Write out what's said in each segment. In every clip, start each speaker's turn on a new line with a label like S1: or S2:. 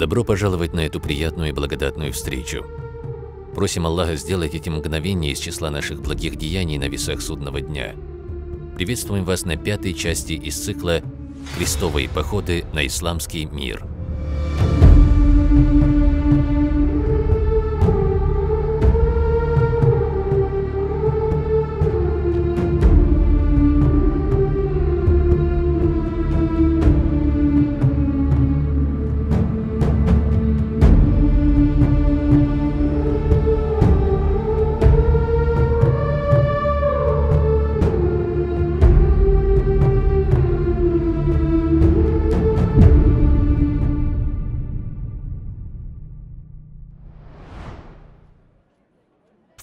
S1: Добро пожаловать на эту приятную и благодатную встречу. Просим Аллаха сделать эти мгновения из числа наших благих деяний на весах судного дня. Приветствуем вас на пятой части из цикла «Крестовые походы на исламский мир».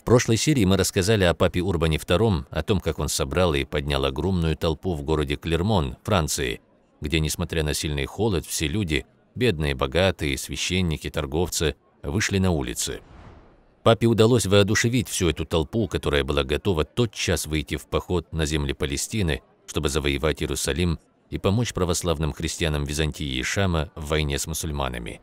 S1: Прошлой серии мы рассказали о папе Урбане II, о том, как он собрал и поднял огромную толпу в городе Клермон, Франции, где, несмотря на сильный холод, все люди, бедные, богатые, священники, торговцы, вышли на улицы. Папе удалось воодушевить всю эту толпу, которая была готова тотчас выйти в поход на земли Палестины, чтобы завоевать Иерусалим и помочь православным христианам Византии и Шама в войне с мусульманами.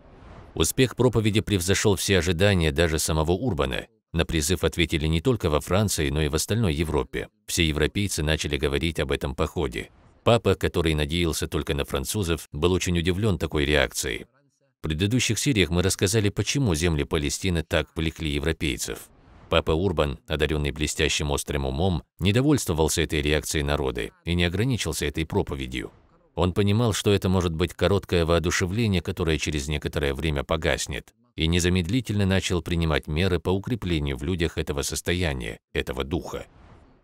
S1: Успех проповеди превзошел все ожидания даже самого Урбана – на призыв ответили не только во Франции, но и в остальной Европе. Все европейцы начали говорить об этом походе. Папа, который надеялся только на французов, был очень удивлен такой реакцией. В предыдущих сериях мы рассказали, почему земли Палестины так влекли европейцев. Папа Урбан, одаренный блестящим острым умом, не довольствовался этой реакцией народа и не ограничился этой проповедью. Он понимал, что это может быть короткое воодушевление, которое через некоторое время погаснет и незамедлительно начал принимать меры по укреплению в людях этого состояния, этого духа.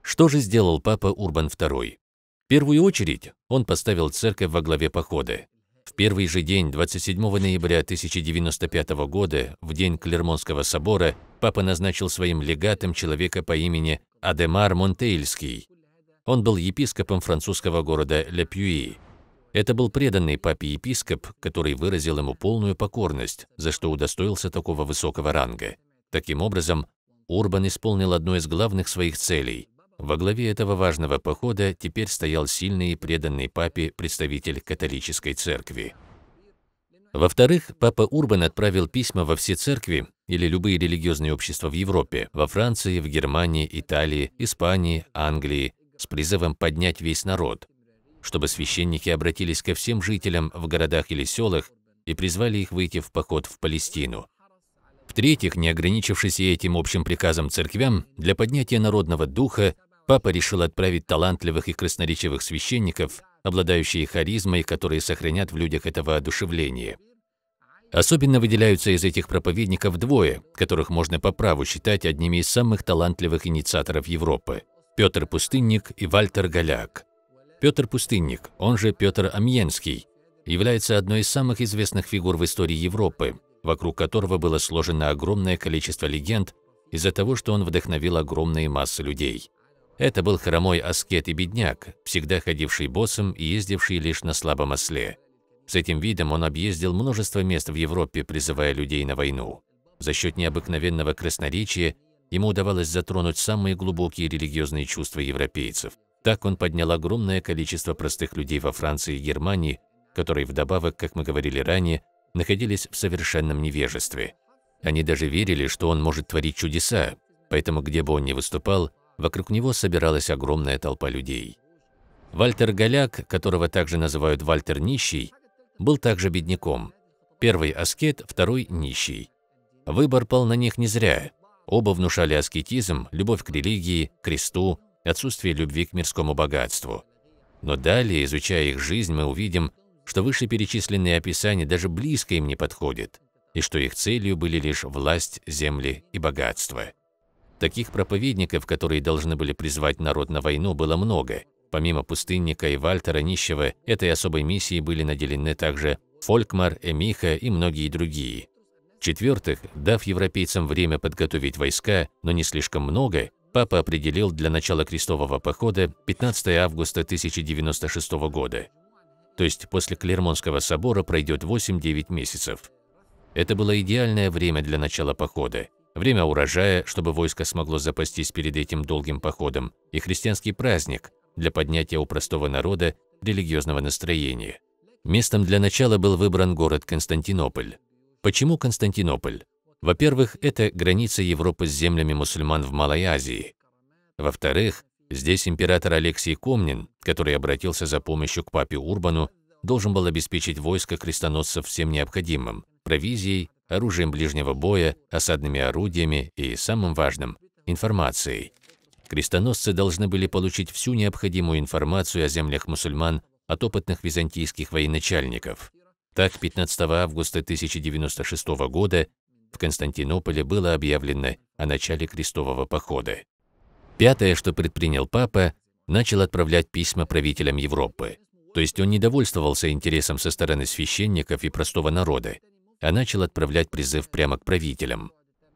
S1: Что же сделал папа Урбан II? В первую очередь он поставил церковь во главе похода. В первый же день, 27 ноября 1095 года, в день Клермонского собора, папа назначил своим легатом человека по имени Адемар Монтейльский. Он был епископом французского города Ле-Пюи. Это был преданный папе епископ, который выразил ему полную покорность, за что удостоился такого высокого ранга. Таким образом, Урбан исполнил одну из главных своих целей. Во главе этого важного похода теперь стоял сильный и преданный папе представитель католической церкви. Во-вторых, папа Урбан отправил письма во все церкви или любые религиозные общества в Европе, во Франции, в Германии, Италии, Испании, Англии, с призывом поднять весь народ, чтобы священники обратились ко всем жителям в городах или селах и призвали их выйти в поход в Палестину. В-третьих, не ограничившись и этим общим приказом церквям, для поднятия народного духа папа решил отправить талантливых и красноречивых священников, обладающие харизмой, которые сохранят в людях это воодушевление. Особенно выделяются из этих проповедников двое, которых можно по праву считать одними из самых талантливых инициаторов Европы – Петр Пустынник и Вальтер Голяк. Петр Пустынник, он же Петр Амьенский, является одной из самых известных фигур в истории Европы, вокруг которого было сложено огромное количество легенд из-за того, что он вдохновил огромные массы людей. Это был хромой аскет и бедняк, всегда ходивший боссом и ездивший лишь на слабом осле. С этим видом он объездил множество мест в Европе, призывая людей на войну. За счет необыкновенного красноречия ему удавалось затронуть самые глубокие религиозные чувства европейцев – так он поднял огромное количество простых людей во Франции и Германии, которые вдобавок, как мы говорили ранее, находились в совершенном невежестве. Они даже верили, что он может творить чудеса, поэтому где бы он ни выступал, вокруг него собиралась огромная толпа людей. Вальтер Голяк, которого также называют Вальтер Нищий, был также бедняком. Первый – аскет, второй – нищий. Выбор пал на них не зря. Оба внушали аскетизм, любовь к религии, кресту, отсутствие любви к мирскому богатству. Но далее, изучая их жизнь, мы увидим, что вышеперечисленные описания даже близко им не подходят, и что их целью были лишь власть, земли и богатство. Таких проповедников, которые должны были призвать народ на войну, было много. Помимо пустынника и Вальтера Нищего, этой особой миссией были наделены также Фолькмар, Эмиха и многие другие. В-четвертых, дав европейцам время подготовить войска, но не слишком много, папа определил для начала крестового похода 15 августа 1096 года. То есть после Клермонского собора пройдет 8-9 месяцев. Это было идеальное время для начала похода. Время урожая, чтобы войско смогло запастись перед этим долгим походом, и христианский праздник для поднятия у простого народа религиозного настроения. Местом для начала был выбран город Константинополь. Почему Константинополь? Во-первых, это граница Европы с землями мусульман в Малой Азии. Во-вторых, здесь император Алексий Комнин, который обратился за помощью к папе Урбану, должен был обеспечить войско крестоносцев всем необходимым – провизией, оружием ближнего боя, осадными орудиями и, самым важным, информацией. Крестоносцы должны были получить всю необходимую информацию о землях мусульман от опытных византийских военачальников. Так, 15 августа 1096 года в Константинополе было объявлено о начале крестового похода. Пятое, что предпринял папа, начал отправлять письма правителям Европы. То есть он не довольствовался интересом со стороны священников и простого народа, а начал отправлять призыв прямо к правителям.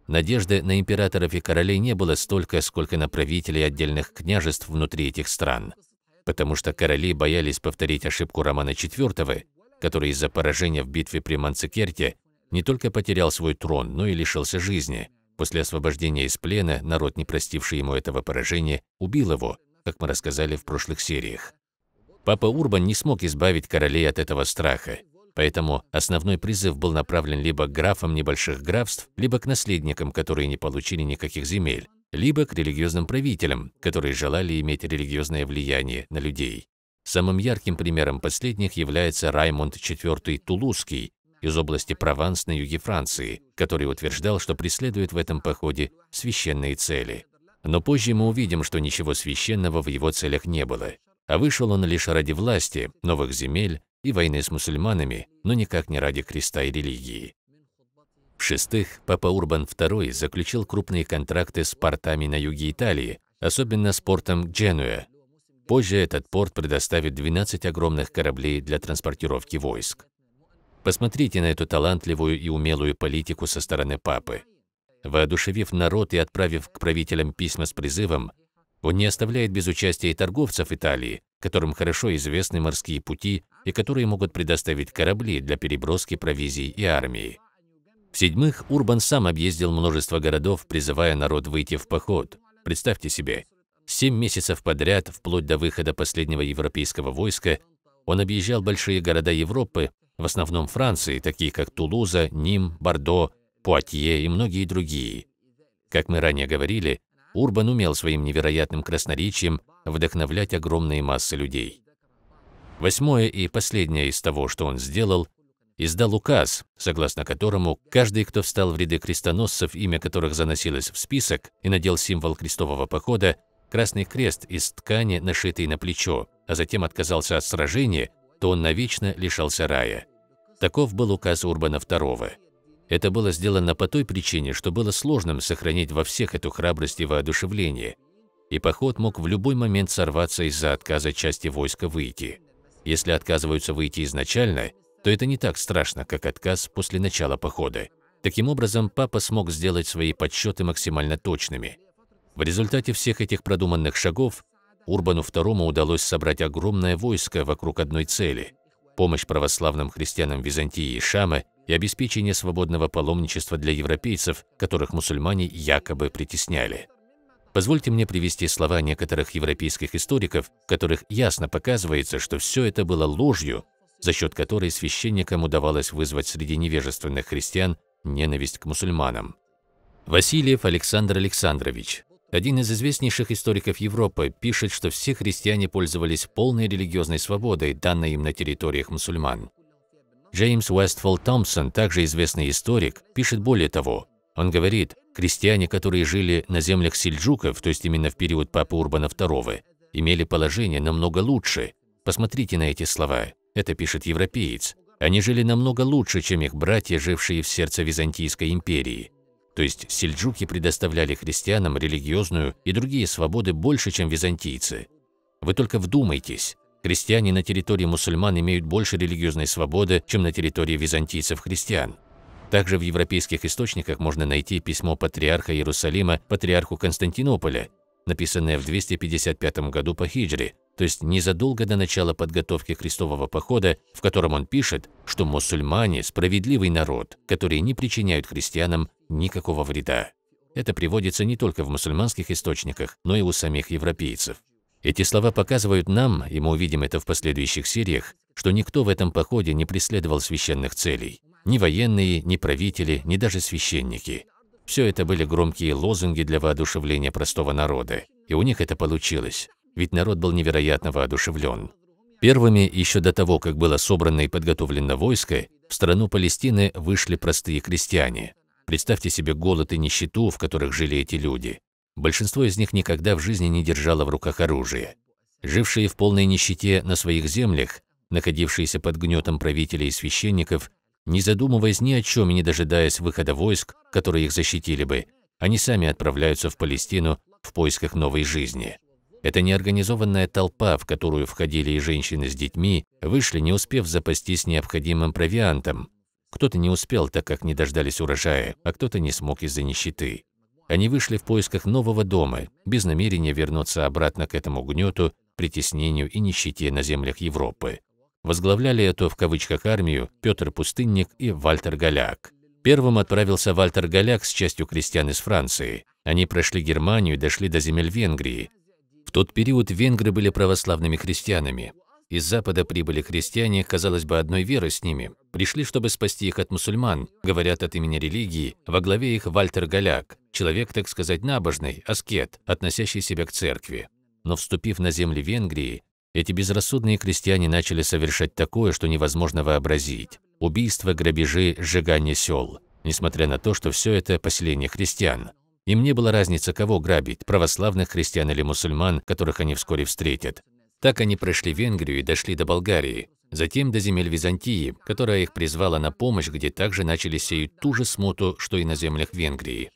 S1: Надежды на императоров и королей не было столько, сколько на правителей отдельных княжеств внутри этих стран, потому что короли боялись повторить ошибку Романа IV, который из-за поражения в битве при Манцикерте не только потерял свой трон, но и лишился жизни. После освобождения из плена народ, не простивший ему этого поражения, убил его, как мы рассказали в прошлых сериях. Папа Урбан не смог избавить королей от этого страха, Поэтому основной призыв был направлен либо к графам небольших графств, либо к наследникам, которые не получили никаких земель, либо к религиозным правителям, которые желали иметь религиозное влияние на людей. Самым ярким примером последних является Раймонд IV Тулузский из области Прованс на юге Франции, который утверждал, что преследует в этом походе священные цели. Но позже мы увидим, что ничего священного в его целях не было, а вышел он лишь ради власти, новых земель и войны с мусульманами, но никак не ради креста и религии. В-шестых, Папа Урбан II заключил крупные контракты с портами на юге Италии, особенно с портом Дженуя. Позже этот порт предоставит 12 огромных кораблей для транспортировки войск. Посмотрите на эту талантливую и умелую политику со стороны Папы. Воодушевив народ и отправив к правителям письма с призывом, он не оставляет без участия и торговцев Италии, которым хорошо известны морские пути и которые могут предоставить корабли для переброски провизий и армии. В-седьмых, Урбан сам объездил множество городов, призывая народ выйти в поход. Представьте себе, семь месяцев подряд, вплоть до выхода последнего европейского войска, он объезжал большие города Европы, в основном Франции, такие как Тулуза, Ним, Бордо, Пуатье и многие другие. Как мы ранее говорили, Урбан умел своим невероятным красноречием вдохновлять огромные массы людей. Восьмое и последнее из того, что он сделал, издал указ, согласно которому каждый, кто встал в ряды крестоносцев, имя которых заносилось в список, и надел символ крестового похода, красный крест из ткани, нашитый на плечо, а затем отказался от сражения, то он навечно лишался рая. Таков был указ Урбана II. Это было сделано по той причине, что было сложным сохранить во всех эту храбрость и воодушевление, и поход мог в любой момент сорваться из-за отказа части войска выйти. Если отказываются выйти изначально, то это не так страшно, как отказ после начала похода. Таким образом, папа смог сделать свои подсчеты максимально точными. В результате всех этих продуманных шагов Урбану II удалось собрать огромное войско вокруг одной цели – помощь православным христианам Византии и Шама и обеспечение свободного паломничества для европейцев, которых мусульмане якобы притесняли. Позвольте мне привести слова некоторых европейских историков, в которых ясно показывается, что все это было ложью, за счет которой священникам удавалось вызвать среди невежественных христиан ненависть к мусульманам. Васильев Александр Александрович, один из известнейших историков Европы, пишет, что все христиане пользовались полной религиозной свободой, данной им на территориях мусульман. Джеймс Уэстфолл Томпсон, также известный историк, пишет более того. Он говорит, крестьяне, которые жили на землях сельджуков, то есть именно в период Папы Урбана II, имели положение намного лучше. Посмотрите на эти слова. Это пишет европеец. Они жили намного лучше, чем их братья, жившие в сердце Византийской империи. То есть сельджуки предоставляли христианам религиозную и другие свободы больше, чем византийцы. Вы только вдумайтесь. Христиане на территории мусульман имеют больше религиозной свободы, чем на территории византийцев-христиан. Также в европейских источниках можно найти письмо патриарха Иерусалима патриарху Константинополя, написанное в 255 году по хиджре, то есть незадолго до начала подготовки крестового похода, в котором он пишет, что мусульмане – справедливый народ, которые не причиняют христианам никакого вреда. Это приводится не только в мусульманских источниках, но и у самих европейцев. Эти слова показывают нам, и мы увидим это в последующих сериях, что никто в этом походе не преследовал священных целей. Ни военные, ни правители, ни даже священники. Все это были громкие лозунги для воодушевления простого народа. И у них это получилось, ведь народ был невероятно воодушевлен. Первыми, еще до того, как было собрано и подготовлено войско, в страну Палестины вышли простые крестьяне. Представьте себе голод и нищету, в которых жили эти люди. Большинство из них никогда в жизни не держало в руках оружие. Жившие в полной нищете на своих землях, находившиеся под гнетом правителей и священников, не задумываясь ни о чем и не дожидаясь выхода войск, которые их защитили бы, они сами отправляются в Палестину в поисках новой жизни. Эта неорганизованная толпа, в которую входили и женщины с детьми, вышли, не успев запастись необходимым провиантом. Кто-то не успел, так как не дождались урожая, а кто-то не смог из-за нищеты. Они вышли в поисках нового дома, без намерения вернуться обратно к этому гнету, притеснению и нищете на землях Европы. Возглавляли эту в кавычках армию Петр Пустынник и Вальтер Голяк. Первым отправился Вальтер Голяк с частью крестьян из Франции. Они прошли Германию и дошли до земель Венгрии. Тот период венгры были православными христианами. Из Запада прибыли христиане, казалось бы, одной веры с ними. Пришли, чтобы спасти их от мусульман, говорят от имени религии, во главе их Вальтер Голяк, человек, так сказать, набожный, аскет, относящий себя к церкви. Но вступив на земли Венгрии, эти безрассудные крестьяне начали совершать такое, что невозможно вообразить. Убийства, грабежи, сжигание сел. Несмотря на то, что все это поселение христиан. Им не было разницы, кого грабить, православных христиан или мусульман, которых они вскоре встретят. Так они прошли Венгрию и дошли до Болгарии, затем до земель Византии, которая их призвала на помощь, где также начали сеять ту же смуту, что и на землях Венгрии.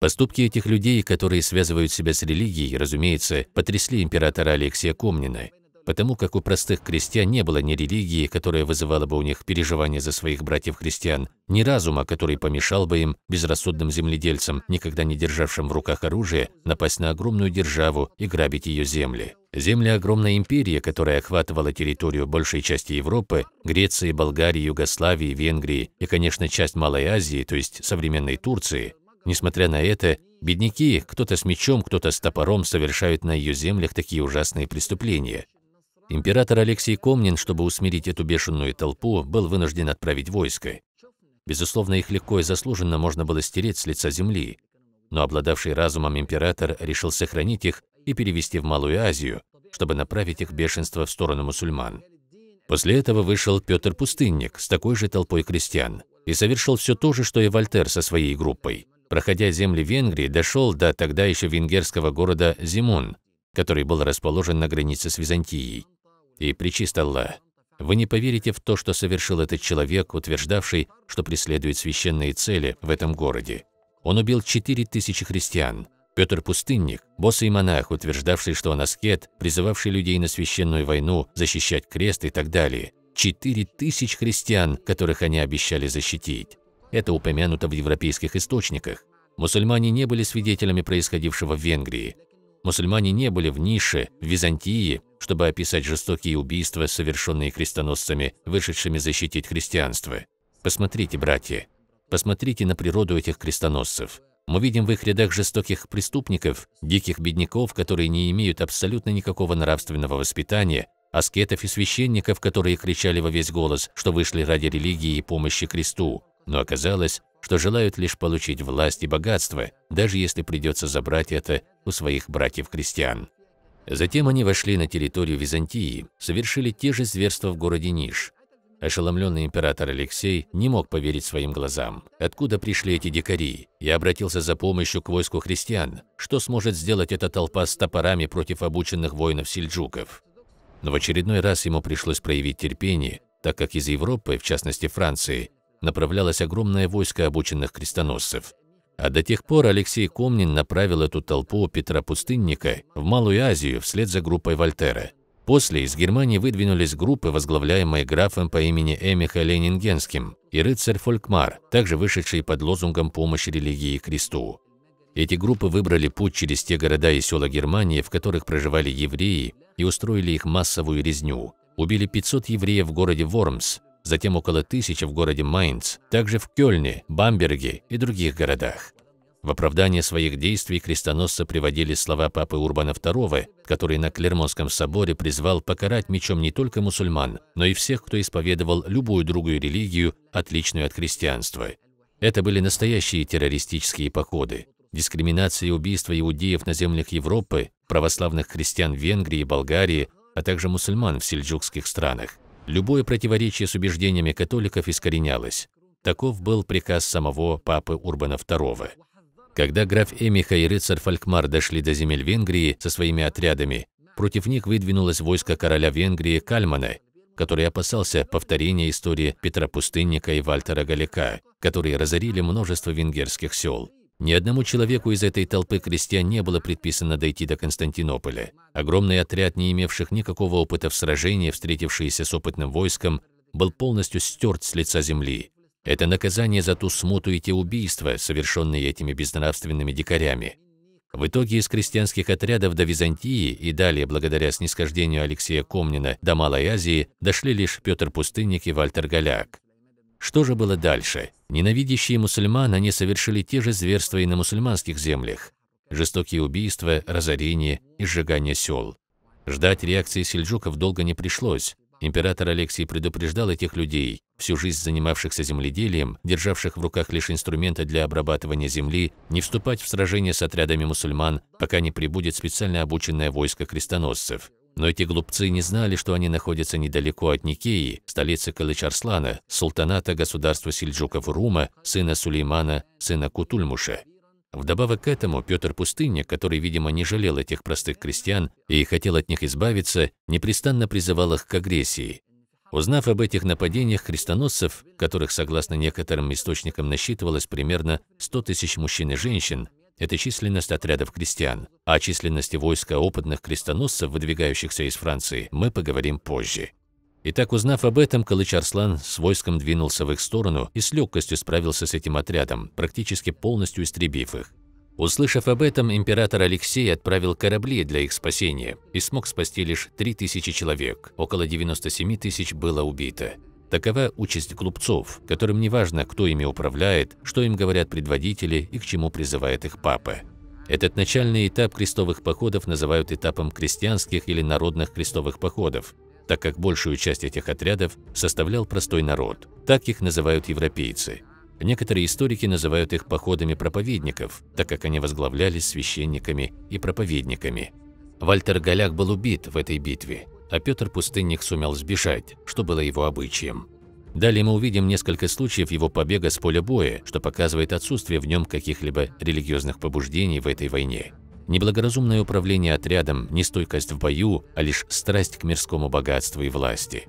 S1: Поступки этих людей, которые связывают себя с религией, разумеется, потрясли императора Алексия Комнина, потому как у простых крестьян не было ни религии, которая вызывала бы у них переживания за своих братьев-христиан, ни разума, который помешал бы им, безрассудным земледельцам, никогда не державшим в руках оружие, напасть на огромную державу и грабить ее земли. Земли огромной империи, которая охватывала территорию большей части Европы, Греции, Болгарии, Югославии, Венгрии и, конечно, часть Малой Азии, то есть современной Турции, несмотря на это, бедняки, кто-то с мечом, кто-то с топором совершают на ее землях такие ужасные преступления. Император Алексей Комнин, чтобы усмирить эту бешеную толпу, был вынужден отправить войско. Безусловно, их легко и заслуженно можно было стереть с лица земли, но обладавший разумом император решил сохранить их и перевести в Малую Азию, чтобы направить их бешенство в сторону мусульман. После этого вышел Петр Пустынник с такой же толпой крестьян и совершил все то же, что и Вольтер со своей группой. Проходя земли Венгрии, дошел до тогда еще венгерского города Зимун, который был расположен на границе с Византией. И причист Аллах, вы не поверите в то, что совершил этот человек, утверждавший, что преследует священные цели в этом городе. Он убил 4000 христиан. Петр Пустынник, босс и монах, утверждавший, что он аскет, призывавший людей на священную войну, защищать крест и так далее. 4000 христиан, которых они обещали защитить. Это упомянуто в европейских источниках. Мусульмане не были свидетелями происходившего в Венгрии. Мусульмане не были в нише, в Византии, чтобы описать жестокие убийства, совершенные крестоносцами, вышедшими защитить христианство. Посмотрите, братья, посмотрите на природу этих крестоносцев. Мы видим в их рядах жестоких преступников, диких бедняков, которые не имеют абсолютно никакого нравственного воспитания, аскетов и священников, которые кричали во весь голос, что вышли ради религии и помощи кресту, но оказалось, что желают лишь получить власть и богатство, даже если придется забрать это у своих братьев-крестьян. Затем они вошли на территорию Византии, совершили те же зверства в городе Ниш. Ошеломленный император Алексей не мог поверить своим глазам. Откуда пришли эти дикари? Я обратился за помощью к войску христиан. Что сможет сделать эта толпа с топорами против обученных воинов-сельджуков? Но в очередной раз ему пришлось проявить терпение, так как из Европы, в частности Франции, направлялось огромное войско обученных крестоносцев. А до тех пор Алексей Комнин направил эту толпу Петра Пустынника в Малую Азию вслед за группой Вольтера. После из Германии выдвинулись группы, возглавляемые графом по имени Эмиха Ленингенским и рыцарь Фолькмар, также вышедшие под лозунгом помощи религии Христу. Эти группы выбрали путь через те города и села Германии, в которых проживали евреи, и устроили их массовую резню. Убили 500 евреев в городе Вормс, затем около тысячи в городе Майнц, также в Кёльне, Бамберге и других городах. В оправдание своих действий крестоносцы приводили слова папы Урбана II, который на Клермонском соборе призвал покарать мечом не только мусульман, но и всех, кто исповедовал любую другую религию, отличную от христианства. Это были настоящие террористические походы. Дискриминация и убийство иудеев на землях Европы, православных христиан в Венгрии и Болгарии, а также мусульман в сельджукских странах. Любое противоречие с убеждениями католиков искоренялось. Таков был приказ самого папы Урбана II. Когда граф Эмиха и рыцарь Фалькмар дошли до земель Венгрии со своими отрядами, против них выдвинулось войско короля Венгрии Кальмана, который опасался повторения истории Петра Пустынника и Вальтера Галика, которые разорили множество венгерских сел. Ни одному человеку из этой толпы крестьян не было предписано дойти до Константинополя. Огромный отряд, не имевших никакого опыта в сражении, встретившийся с опытным войском, был полностью стерт с лица земли. Это наказание за ту смуту и те убийства, совершенные этими безнравственными дикарями. В итоге из крестьянских отрядов до Византии и далее, благодаря снисхождению Алексея Комнина до Малой Азии, дошли лишь Петр Пустынник и Вальтер Голяк. Что же было дальше? Ненавидящие мусульман, они совершили те же зверства и на мусульманских землях. Жестокие убийства, разорение и сжигание сел. Ждать реакции сельджуков долго не пришлось. Император Алексий предупреждал этих людей, всю жизнь занимавшихся земледелием, державших в руках лишь инструменты для обрабатывания земли, не вступать в сражение с отрядами мусульман, пока не прибудет специально обученное войско крестоносцев. Но эти глупцы не знали, что они находятся недалеко от Никеи, столицы Калычарслана, султаната государства сельджуков Рума, сына Сулеймана, сына Кутульмуша. Вдобавок к этому Петр Пустынник, который, видимо, не жалел этих простых крестьян и хотел от них избавиться, непрестанно призывал их к агрессии. Узнав об этих нападениях крестоносцев, которых, согласно некоторым источникам, насчитывалось примерно 100 тысяч мужчин и женщин, это численность отрядов крестьян, о численности войска опытных крестоносцев, выдвигающихся из Франции, мы поговорим позже. Итак, узнав об этом, Калыч Арслан с войском двинулся в их сторону и с легкостью справился с этим отрядом, практически полностью истребив их. Услышав об этом, император Алексей отправил корабли для их спасения и смог спасти лишь 3000 человек, около 97 тысяч было убито. Такова участь глупцов, которым не важно, кто ими управляет, что им говорят предводители и к чему призывает их папа. Этот начальный этап крестовых походов называют этапом крестьянских или народных крестовых походов, так как большую часть этих отрядов составлял простой народ. Так их называют европейцы. Некоторые историки называют их походами проповедников, так как они возглавлялись священниками и проповедниками. Вальтер Голяк был убит в этой битве, а Петр Пустынник сумел сбежать, что было его обычаем. Далее мы увидим несколько случаев его побега с поля боя, что показывает отсутствие в нем каких-либо религиозных побуждений в этой войне. Неблагоразумное управление отрядом, не стойкость в бою, а лишь страсть к мирскому богатству и власти.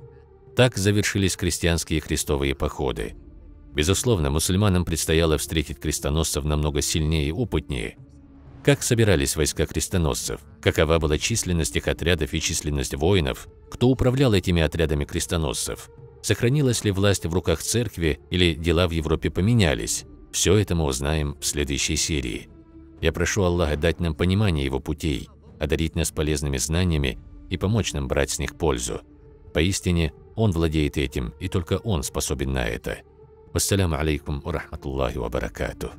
S1: Так завершились крестьянские крестовые походы. Безусловно, мусульманам предстояло встретить крестоносцев намного сильнее и опытнее. Как собирались войска крестоносцев? Какова была численность их отрядов и численность воинов? Кто управлял этими отрядами крестоносцев? Сохранилась ли власть в руках церкви или дела в Европе поменялись? Все это мы узнаем в следующей серии. Я прошу Аллаха дать нам понимание Его путей, одарить нас полезными знаниями и помочь нам брать с них пользу. Поистине, Он владеет этим, и только Он способен на это. Вассаляму алейкум ва рахматуллахи ва баракатух.